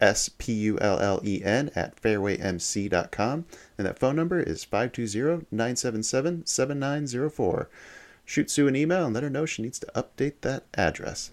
S-P-U-L-L-E-N at fairwaymc.com. And that phone number is 520-977-7904. Shoot Sue an email and let her know she needs to update that address.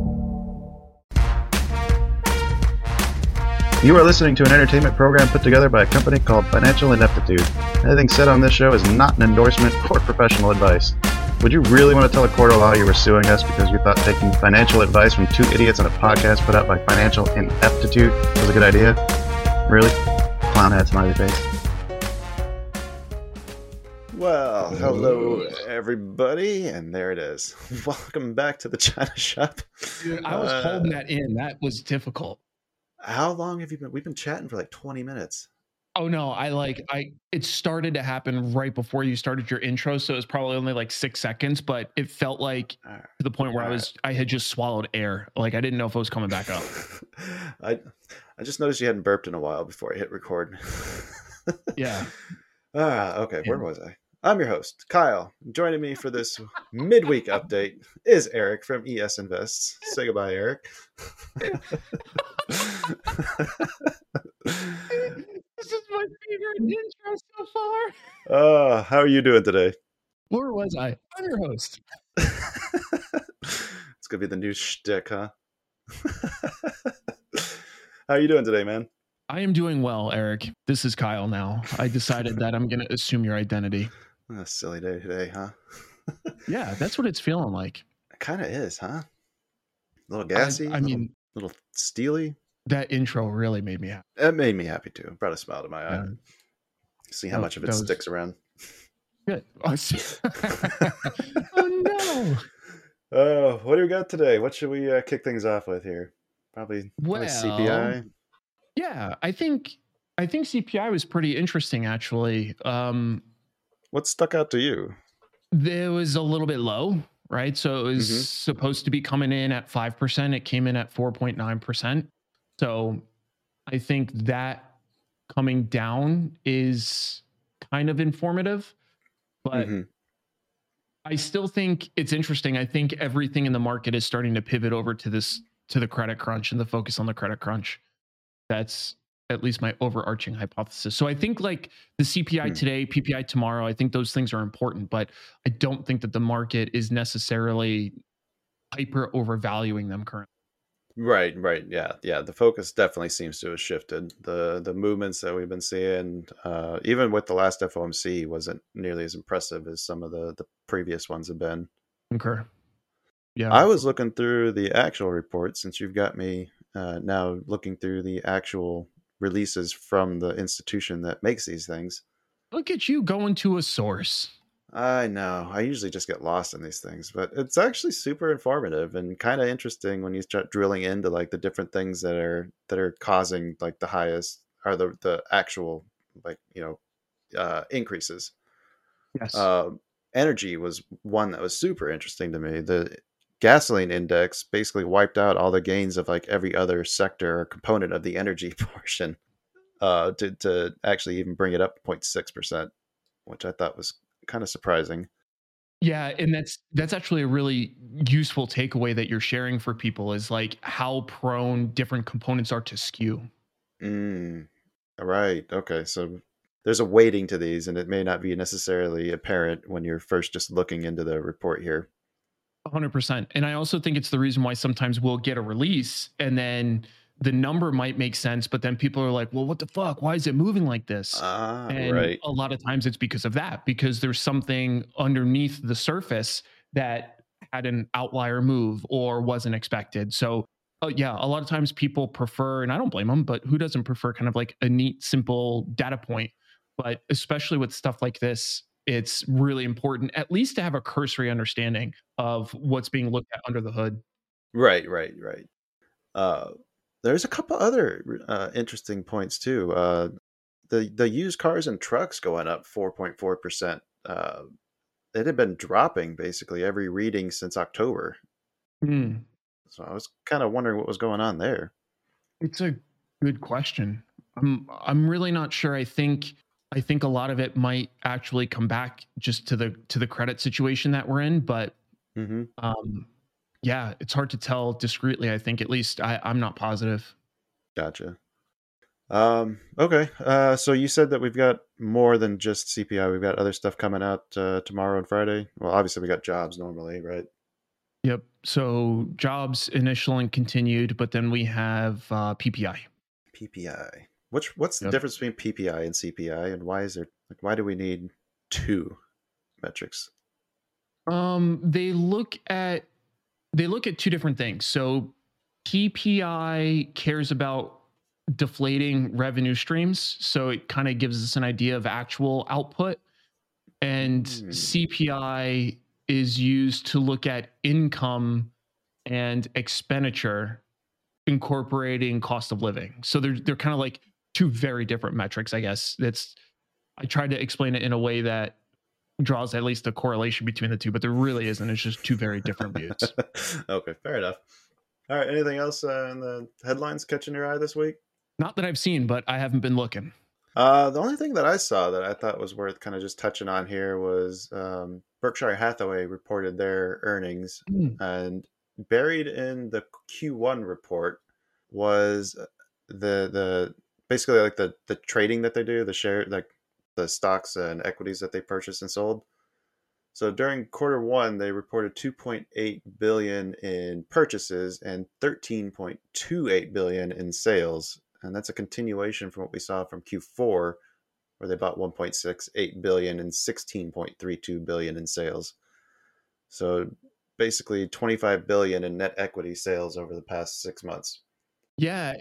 You are listening to an entertainment program put together by a company called Financial Ineptitude. Anything said on this show is not an endorsement or professional advice. Would you really want to tell a court of law you were suing us because you thought taking financial advice from two idiots on a podcast put out by Financial Ineptitude was a good idea? Really? Clown hat smiley face. Well, hello everybody, and there it is. Welcome back to the China Shop. Dude, I was Uh, holding that in. That was difficult. How long have you been? We've been chatting for like 20 minutes. Oh no, I like I it started to happen right before you started your intro, so it was probably only like six seconds, but it felt like All right. to the point where I Alright. was I had just swallowed air. Like I didn't know if it was coming back up. I I just noticed you hadn't burped in a while before I hit record. Yeah. ah, okay. Where was I? I'm your host, Kyle. Joining me for this midweek update is Erik from ES Invests. Say goodbye, Erik. this is my favorite intro so far. uh, how are you doing today? Where was I? I'm your host. it's gonna be the new shtick, huh? how are you doing today, man? I am doing well, Erik. This is Kyle now. I decided that I'm gonna assume your identity. A silly day today, huh? Yeah, that's what it's feeling like. It kind of is, huh? A little gassy. I little- mean, a little steely. that intro really made me happy. It made me happy too. Brought a smile to my eye. See how much of it was- sticks around. Good. Oh, oh no. Oh, what do we got today? What should we uh, kick things off with here? Probably, probably CPI. Yeah, I think I think CPI was pretty interesting actually. Um What stuck out to you? there was a little bit low, right? So it was Mhm. supposed to be coming in at 5%, it came in at 4.9%. So I think that coming down is kind of informative, but Mhm. I still think it's interesting. I think everything in the market is starting to pivot over to this to the credit crunch and the focus on the credit crunch. That's at least my overarching hypothesis. So I think like the CPI Hmm. today, PPI tomorrow, I think those things are important, but I don't think that the market is necessarily hyper overvaluing them currently. Right, right, yeah, yeah. The focus definitely seems to have shifted. the The movements that we've been seeing, uh, even with the last FOMC, wasn't nearly as impressive as some of the the previous ones have been. Concur. Yeah. I was looking through the actual report since you've got me uh, now looking through the actual releases from the institution that makes these things. Look at you going to a source. I know. I usually just get lost in these things, but it's actually super informative and kind of interesting when you start drilling into like the different things that are that are causing like the highest or the the actual like you know uh, increases. Yes. Uh, energy was one that was super interesting to me. The gasoline index basically wiped out all the gains of like every other sector or component of the energy portion uh, to, to actually even bring it up 0.6%, which I thought was kind of surprising. Yeah, and that's that's actually a really useful takeaway that you're sharing for people is like how prone different components are to skew. Mm. All right. Okay. So there's a weighting to these, and it may not be necessarily apparent when you're first just looking into the report here. 100%. And I also think it's the reason why sometimes we'll get a release and then the number might make sense, but then people are like, well, what the fuck? Why is it moving like this? Ah, and right. a lot of times it's because of that, because there's something underneath the surface that had an outlier move or wasn't expected. So, uh, yeah, a lot of times people prefer, and I don't blame them, but who doesn't prefer kind of like a neat, simple data point? But especially with stuff like this, it's really important at least to have a cursory understanding of what's being looked at under the hood. Right, right, right. Uh, there's a couple other uh, interesting points too. Uh, the the used cars and trucks going up 4.4 percent. Uh, it had been dropping basically every reading since October. Hmm. So I was kind of wondering what was going on there. It's a good question. I'm I'm really not sure. I think I think a lot of it might actually come back just to the to the credit situation that we're in, but hmm um yeah, it's hard to tell discreetly. I think at least I, I'm not positive. Gotcha. Um, okay. Uh, so you said that we've got more than just CPI. We've got other stuff coming out uh, tomorrow and Friday. Well, obviously we got jobs normally, right? Yep. So jobs initial and continued, but then we have uh, PPI. PPI. Which what's the Yep. difference between PPI and CPI, and why is there like why do we need two metrics? Um, they look at they look at two different things. So PPI cares about deflating revenue streams, so it kind of gives us an idea of actual output, and Hmm. CPI is used to look at income and expenditure incorporating cost of living. So they're they're kind of like two very different metrics, I guess. That's I tried to explain it in a way that draws at least a correlation between the two, but there really isn't. It's just two very different views. okay, fair enough. All right. Anything else uh, in the headlines catching your eye this week? Not that I've seen, but I haven't been looking. Uh, the only thing that I saw that I thought was worth kind of just touching on here was um, Berkshire Hathaway reported their earnings, Mm. and buried in the Q1 report was the the basically like the the trading that they do, the share like the stocks and equities that they purchased and sold. So during quarter one, they reported 2.8 billion in purchases and 13.28 billion in sales, and that's a continuation from what we saw from Q4, where they bought 1.68 billion and 16.32 billion in sales. So basically, 25 billion in net equity sales over the past six months. Yeah,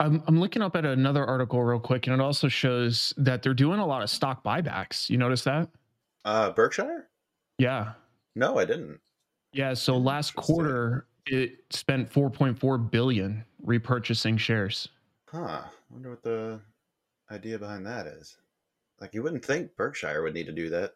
I'm I'm looking up at another article real quick, and it also shows that they're doing a lot of stock buybacks. You notice that? Uh, Berkshire? Yeah, No, I didn't. yeah. So last quarter, it spent 4.4 billion repurchasing shares. Huh. Wonder what the idea behind that is. Like, you wouldn't think Berkshire would need to do that.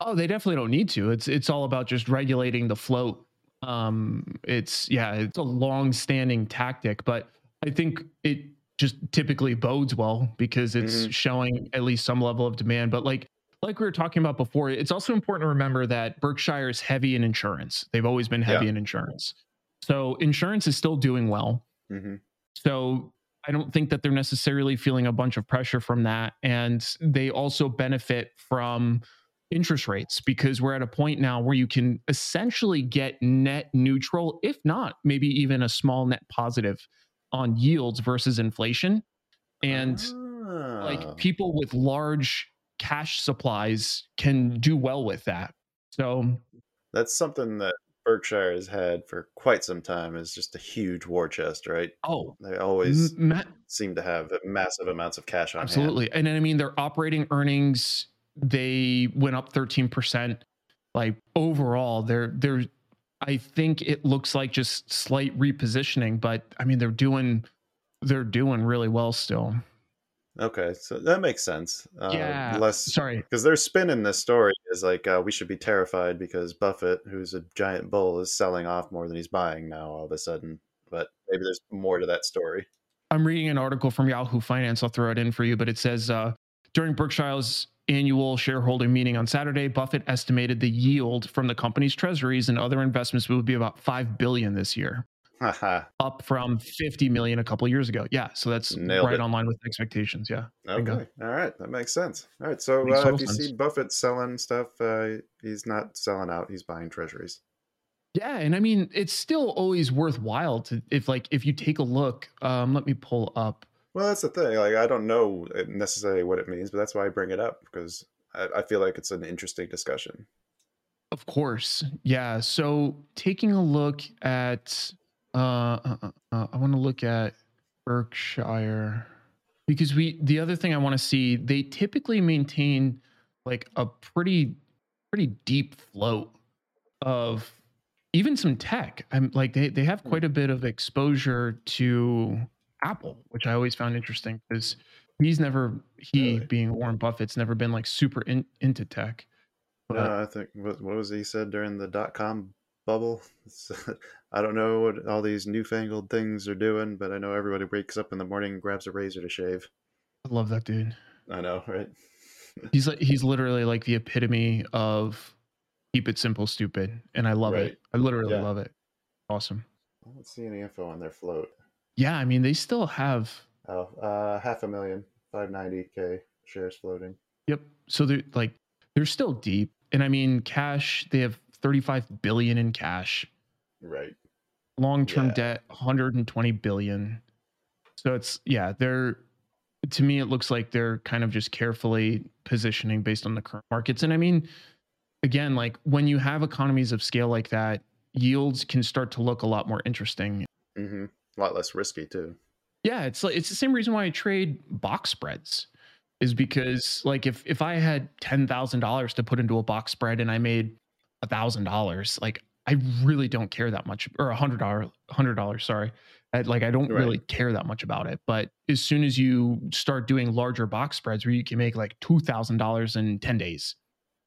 Oh, they definitely don't need to. It's it's all about just regulating the float. Um, it's yeah, it's a long-standing tactic, but I think it just typically bodes well because it's Mhm. showing at least some level of demand. But like like we were talking about before, it's also important to remember that Berkshire is heavy in insurance. They've always been heavy Yeah. in insurance. So insurance is still doing well. hmm So I don't think that they're necessarily feeling a bunch of pressure from that. And they also benefit from interest rates because we're at a point now where you can essentially get net neutral, if not maybe even a small net positive on yields versus inflation. And Ah. like people with large cash supplies can do well with that. So That's something that Berkshire has had for quite some time is just a huge war chest, right? oh, They always ma- seem to have massive amounts of cash on hand. Absolutely. And then, I mean, their operating earnings, they went up 13%. Like overall, they're, they're, I think it looks like just slight repositioning, but I mean, they're doing, they're doing really well still. Okay, so that makes sense. Uh, yeah. Less Sorry. because they're spinning this story is like uh, we should be terrified because Buffett, who's a giant bull, is selling off more than he's buying now all of a sudden. But maybe there's more to that story. I'm reading an article from Yahoo Finance. I'll throw it in for you, but it says uh, during Berkshire's annual shareholder meeting on Saturday, Buffett estimated the yield from the company's treasuries and other investments would be about 5 billion this year, up from 50 million a couple years ago. Yeah, so that's Nailed right it. online with expectations. Yeah. Okay. All right. That makes sense. All right. So uh, if you sense. see Buffett selling stuff, uh, he's not selling out. He's buying treasuries. Yeah, and I mean it's still always worthwhile to if like if you take a look. Um, let me pull up. Well, that's the thing. Like, I don't know necessarily what it means, but that's why I bring it up because I, I feel like it's an interesting discussion. Of course, yeah. So taking a look at, uh, uh, uh, uh, I want to look at Berkshire because we the other thing I want to see they typically maintain like a pretty pretty deep float of even some tech. I'm like they they have quite a bit of exposure to Apple, which I always found interesting because he's never he Really? being Warren Buffett's never been like super in, into tech. But No, I think what, what was he said during the dot com bubble? I don't know what all these newfangled things are doing, but I know everybody wakes up in the morning and grabs a razor to shave. I love that dude. I know, right? He's like he's literally like the epitome of keep it simple, stupid, and I love Right. it. I literally Yeah. love it. Awesome. I don't see any info on their float. Yeah, I mean they still have. Oh, uh, half a million, 590k shares floating. Yep. So they're like they're still deep, and I mean cash. They have 35 billion in cash. Right. Long-term Yeah. debt 120 billion. So it's yeah, they're to me it looks like they're kind of just carefully positioning based on the current markets. And I mean, again, like when you have economies of scale like that, yields can start to look a lot more interesting. Mm-hmm. A lot less risky too. Yeah, it's like it's the same reason why I trade box spreads is because like if if I had ten thousand dollars to put into a box spread and I made a thousand dollars, like I really don't care that much, or a hundred dollar hundred dollars, sorry. I, like I don't Right. really care that much about it. But as soon as you start doing larger box spreads where you can make like two thousand dollars in ten days,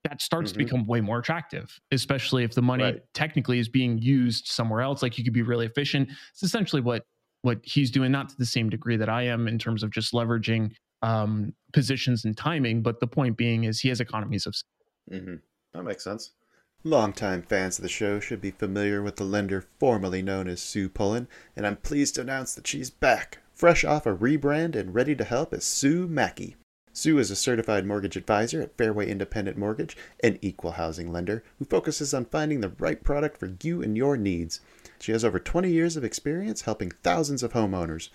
that starts Mhm. to become way more attractive, especially if the money Right. technically is being used somewhere else. Like you could be really efficient. It's essentially what what he's doing, not to the same degree that I am in terms of just leveraging um, positions and timing. But the point being is he has economies of. Mm-hmm. That makes sense. Longtime fans of the show should be familiar with the lender formerly known as Sue Pullen, and I'm pleased to announce that she's back, fresh off a rebrand and ready to help as Sue Mackey. Sue is a certified mortgage advisor at Fairway Independent Mortgage, an equal housing lender who focuses on finding the right product for you and your needs. She has over 20 years of experience helping thousands of homeowners.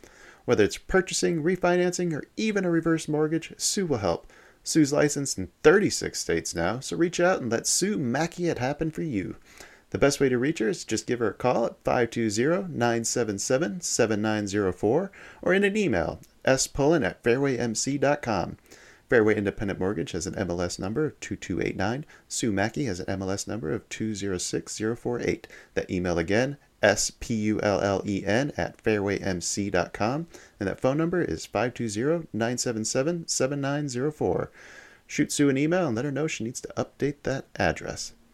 Whether it's purchasing, refinancing, or even a reverse mortgage, Sue will help. Sue's licensed in 36 states now, so reach out and let Sue Mackey it happen for you. The best way to reach her is just give her a call at 520-977-7904 or in an email, spullen at fairwaymc.com. Fairway Independent Mortgage has an MLS number of 2289. Sue Mackey has an MLS number of 206048. That email again, S-P-U-L-L-E-N at fairwaymc.com. And that phone number is 520-977-7904. Shoot Sue an email and let her know she needs to update that address.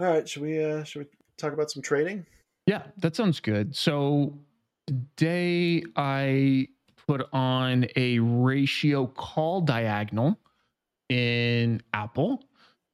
All right, should we uh should we talk about some trading? Yeah, that sounds good. So today I put on a ratio call diagonal in Apple.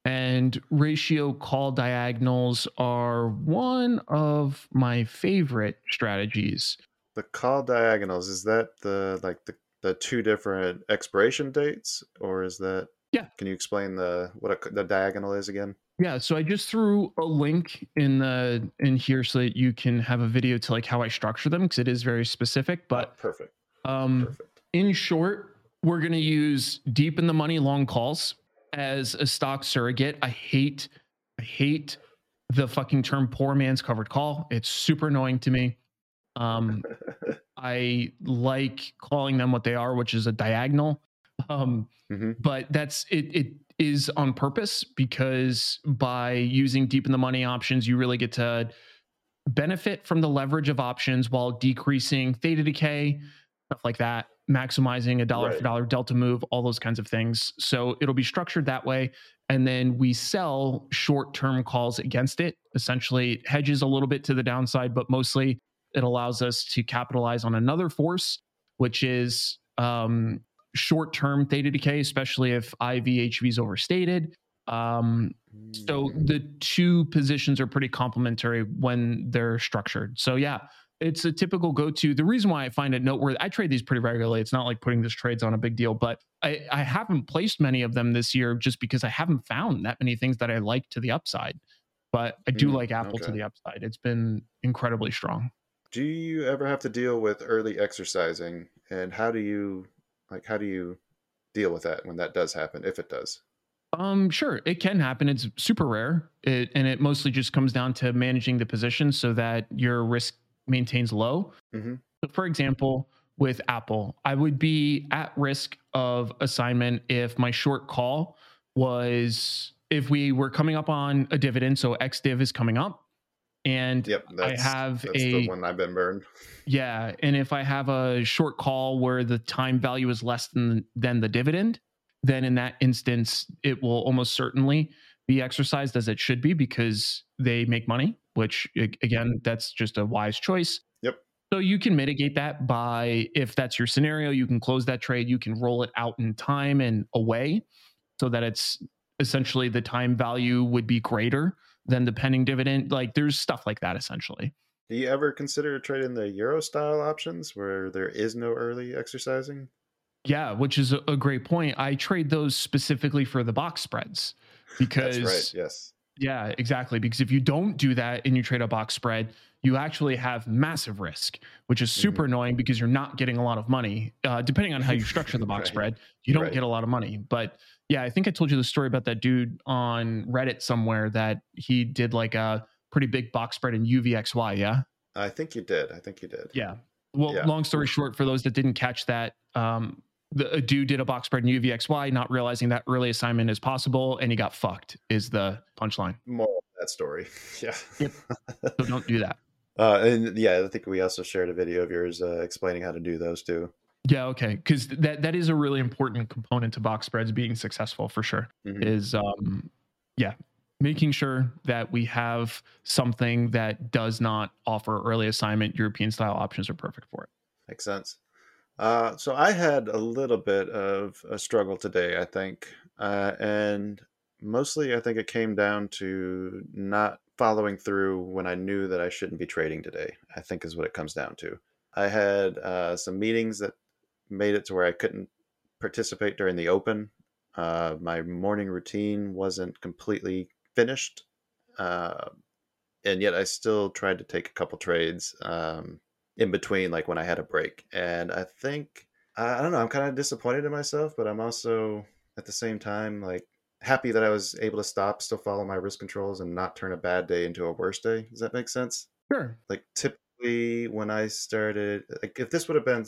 And ratio call diagonals are one of my favorite strategies. The call diagonals is that the like the the two different expiration dates or is that Yeah. Can you explain the what a, the diagonal is again? Yeah, so I just threw a link in the in here so that you can have a video to like how I structure them because it is very specific. But perfect. um, Perfect. in short, we're going to use deep in the money long calls as a stock surrogate. I hate, I hate the fucking term poor man's covered call. It's super annoying to me. Um, I like calling them what they are, which is a diagonal. Um, hmm but that's it. It is on purpose because by using deep in the money options, you really get to benefit from the leverage of options while decreasing theta decay, stuff like that, maximizing a dollar Right. for dollar delta move, all those kinds of things. So it'll be structured that way. And then we sell short term calls against it. Essentially, it hedges a little bit to the downside, but mostly it allows us to capitalize on another force, which is um, short term theta decay, especially if IVHV is overstated. Um, so the two positions are pretty complementary when they're structured. So yeah, it's a typical go-to. The reason why I find it noteworthy, I trade these pretty regularly. It's not like putting this trades on a big deal, but I, I haven't placed many of them this year just because I haven't found that many things that I like to the upside. But I do Mm, like Apple to the upside. It's been incredibly strong. Do you ever have to deal with early exercising, and how do you like? How do you deal with that when that does happen, if it does? Um, sure, it can happen. It's super rare, it, and it mostly just comes down to managing the position so that your risk maintains low. Mhm. So, for example, with Apple, I would be at risk of assignment if my short call was if we were coming up on a dividend. So ex div is coming up, and Yep, that's, have that's a- the one I've been burned. yeah, and if I have a short call where the time value is less than than the dividend, then in that instance it will almost certainly be exercised as it should be because they make money, which again, that's just a wise choice. Yep. So you can mitigate that by if that's your scenario, you can close that trade, you can roll it out in time and away so that it's essentially the time value would be greater than the pending dividend. Like there's stuff like that essentially. Do you ever consider trading the Euro style options where there is no early exercising? Yeah, which is a, great point. I trade those specifically for the box spreads because That's right. Yes. yeah, exactly. Because if you don't do that and you trade a box spread, you actually have massive risk, which is super Mm-hmm. annoying because you're not getting a lot of money. Uh, depending on how you structure the box Right. spread, you don't Right. get a lot of money. But yeah, I think I told you the story about that dude on Reddit somewhere that he did like a pretty big box spread in UVXY. Yeah. I think you did. I think you did. Yeah. Well, Yeah. long story short, for those that didn't catch that, um, the a dude did a box spread in UVXY, not realizing that early assignment is possible, and he got fucked. Is the punchline. moral of that story. Yeah. Yep. So don't do that. Uh, and yeah, I think we also shared a video of yours uh, explaining how to do those too. Yeah, okay, because that that is a really important component to box spreads being successful for sure. Mhm. Is um, yeah, making sure that we have something that does not offer early assignment. European style options are perfect for it. Makes sense. Uh, so I had a little bit of a struggle today, I think, uh, and mostly I think it came down to not following through when I knew that I shouldn't be trading today. I think is what it comes down to. I had uh, some meetings that made it to where I couldn't participate during the open. Uh, my morning routine wasn't completely finished, uh, and yet I still tried to take a couple trades. Um, in between like when I had a break. And I think I I don't know, I'm kind of disappointed in myself, but I'm also at the same time like happy that I was able to stop, still follow my risk controls and not turn a bad day into a worse day. Does that make sense? Sure. Like typically when I started like if this would have been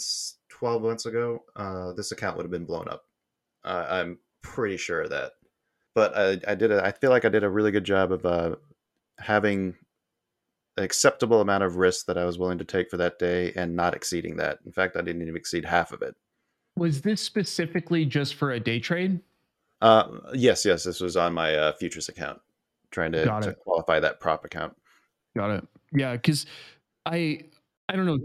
12 months ago, uh this account would have been blown up. Uh, I'm pretty sure of that. But I I did a, I feel like I did a really good job of uh having an acceptable amount of risk that I was willing to take for that day and not exceeding that. In fact, I didn't even exceed half of it. Was this specifically just for a day trade? Uh, yes, yes, this was on my uh, futures account, trying to, to qualify that prop account. Got it. Yeah, because I I don't know.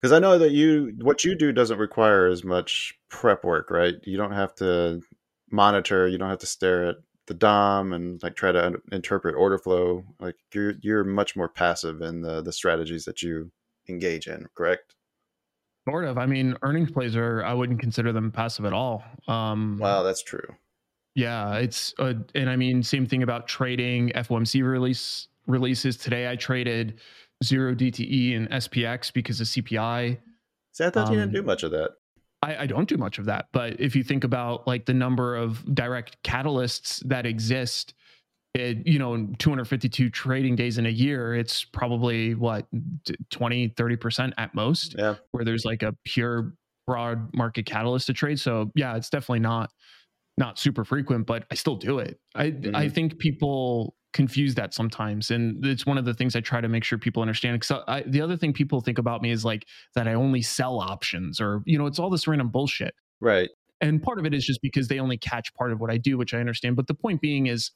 Because I know that you, what you do doesn't require as much prep work, right? You don't have to monitor, you don't have to stare at the DOM and like try to interpret order flow. Like you're you're much more passive in the the strategies that you engage in, correct? Sort of. I mean, earnings plays are. I wouldn't consider them passive at all. Um, Wow, that's true. Yeah, it's uh, and I mean same thing about trading FOMC release releases. Today I traded zero DTE and SPX because of CPI. See, I thought you didn't Um, do much of that. I, I don't do much of that, but if you think about like the number of direct catalysts that exist, it, you know, in 252 trading days in a year, it's probably what t- 20, 30% at most Yeah. where there's like a pure broad market catalyst to trade. So yeah, it's definitely not not super frequent, but I still do it. I mm-hmm. I think people confuse that sometimes, and it's one of the things I try to make sure people understand. Because the other thing people think about me is like that I only sell options, or you know, it's all this random bullshit. Right. And part of it is just because they only catch part of what I do, which I understand. But the point being is,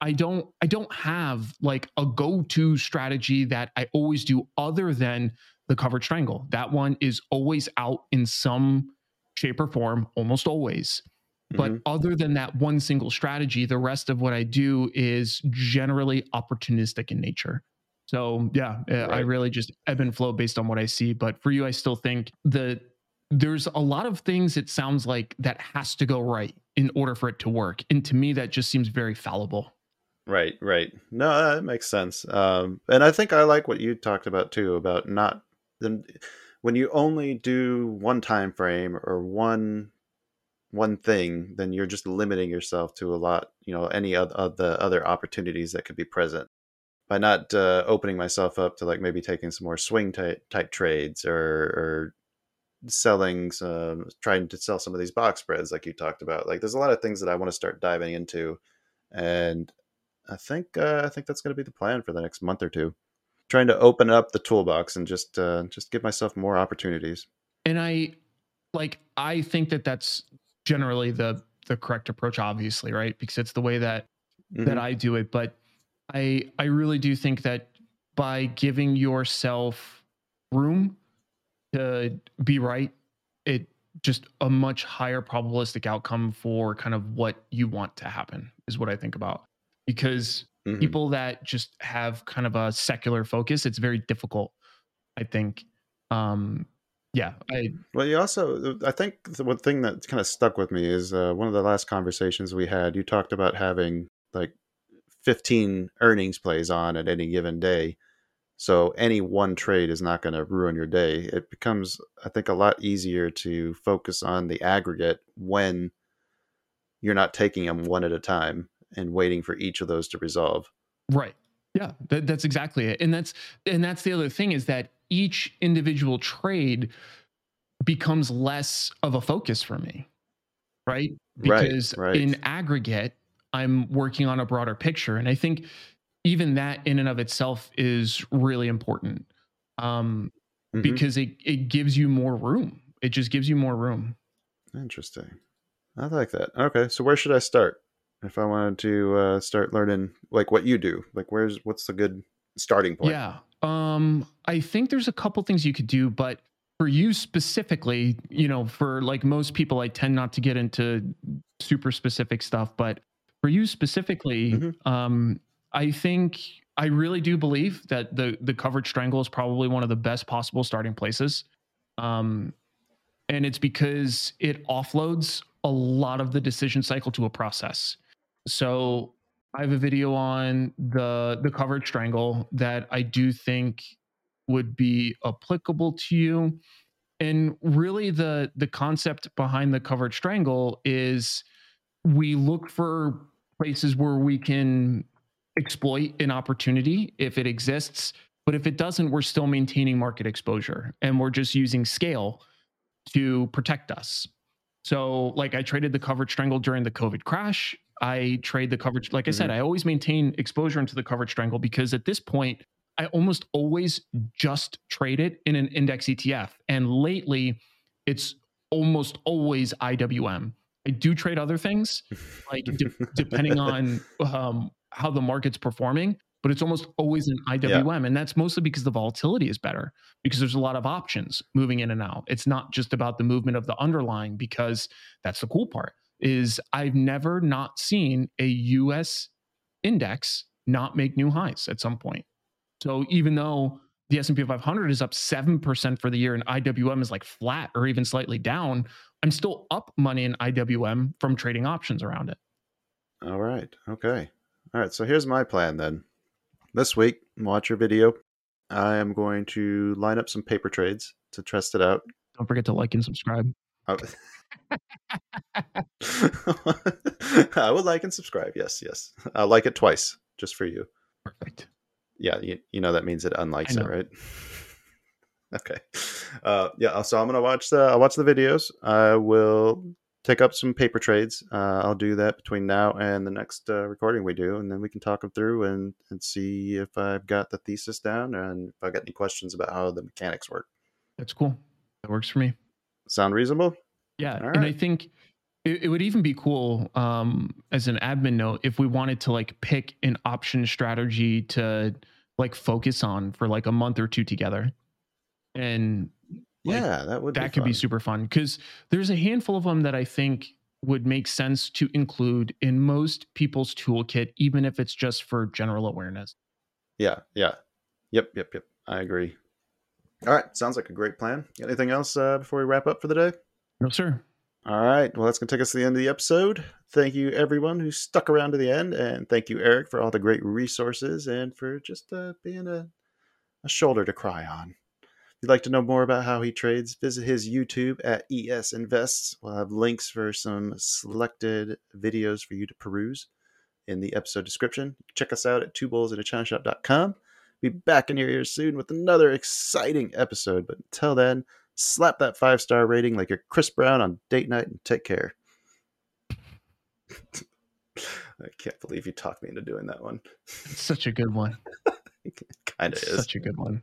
I don't I don't have like a go-to strategy that I always do other than the covered strangle. That one is always out in some shape or form, almost always. But mm-hmm. other than that one single strategy, the rest of what I do is generally opportunistic in nature. So yeah, right. I really just ebb and flow based on what I see. But for you, I still think that there's a lot of things it sounds like that has to go right in order for it to work. And to me, that just seems very fallible. Right, right. No, that makes sense. Um, and I think I like what you talked about too about not then when you only do one time frame or one one thing, then you're just limiting yourself to a lot, you know, any of, the other opportunities that could be present by not uh, opening myself up to like maybe taking some more swing type, type trades or, or selling some, trying to sell some of these box spreads like you talked about. Like there's a lot of things that I want to start diving into, and I think uh, I think that's going to be the plan for the next month or two. Trying to open up the toolbox and just uh, just give myself more opportunities. And I like I think that that's generally the the correct approach obviously right because it's the way that mm-hmm. that i do it but i i really do think that by giving yourself room to be right it just a much higher probabilistic outcome for kind of what you want to happen is what i think about because mm-hmm. people that just have kind of a secular focus it's very difficult i think um yeah. I well you also i think the one thing that kind of stuck with me is uh, one of the last conversations we had you talked about having like 15 earnings plays on at any given day. So any one trade is not going to ruin your day. It becomes i think a lot easier to focus on the aggregate when you're not taking them one at a time and waiting for each of those to resolve. Right. Yeah. That, that's exactly it. And that's and that's the other thing is that each individual trade becomes less of a focus for me right? Because right, right. in aggregate i'm working on a broader picture and i think even that in and of itself is really important um, mm-hmm. because it, it gives you more room. It just gives you more room. Interesting. I like that. Okay so where should i start? If i wanted to uh, start learning like what you do like where's what's the good starting point? Yeah um, I think there's a couple things you could do, but for you specifically, you know, for like most people, I tend not to get into super specific stuff, but for you specifically, mm-hmm. um, I think I really do believe that the the covered strangle is probably one of the best possible starting places. Um, and it's because it offloads a lot of the decision cycle to a process. So I have a video on the the covered strangle that I do think would be applicable to you. And really the the concept behind the covered strangle is we look for places where we can exploit an opportunity if it exists, but if it doesn't, we're still maintaining market exposure and we're just using scale to protect us. So, like, I traded the covered strangle during the COVID crash. I trade the coverage. Like I mm-hmm. said, I always maintain exposure into the coverage strangle because at this point, I almost always just trade it in an index ETF. And lately, it's almost always IWM. I do trade other things, like de- depending on um, how the market's performing, but it's almost always an IWM. Yeah. And that's mostly because the volatility is better because there's a lot of options moving in and out. It's not just about the movement of the underlying because that's the cool part is I've never not seen a US index not make new highs at some point. So even though the S&P 500 is up 7% for the year and IWM is like flat or even slightly down, I'm still up money in IWM from trading options around it. All right. Okay. All right. So here's my plan then. This week, watch your video. I am going to line up some paper trades to test it out. Don't forget to like and subscribe. Oh. I would like and subscribe. Yes, yes. I'll like it twice just for you. Perfect. Yeah, you, you know that means it unlikes it, right? okay. Uh, yeah, so I'm gonna watch the I'll watch the videos. I will take up some paper trades. Uh, I'll do that between now and the next uh, recording we do, and then we can talk them through and, and see if I've got the thesis down and if I got any questions about how the mechanics work. That's cool. That works for me. Sound reasonable? Yeah, All and I think it, it would even be cool um, as an admin note if we wanted to like pick an option strategy to like focus on for like a month or two together, and like, yeah, that would. that could be super fun because there's a handful of them that I think would make sense to include in most people's toolkit, even if it's just for general awareness. Yeah, yeah, yep, yep, yep. I agree. All right, sounds like a great plan. Got anything else uh, before we wrap up for the day? No, sir. All right. Well, that's going to take us to the end of the episode. Thank you, everyone who stuck around to the end. And thank you, Erik, for all the great resources and for just uh, being a, a shoulder to cry on. If you'd like to know more about how he trades, visit his YouTube at ES Invests. We'll have links for some selected videos for you to peruse in the episode description. Check us out at two. Be back in your ears soon with another exciting episode. But until then, slap that five star rating like you're Chris Brown on date night and take care. I can't believe you talked me into doing that one. It's such a good one. kind of is. such a good one.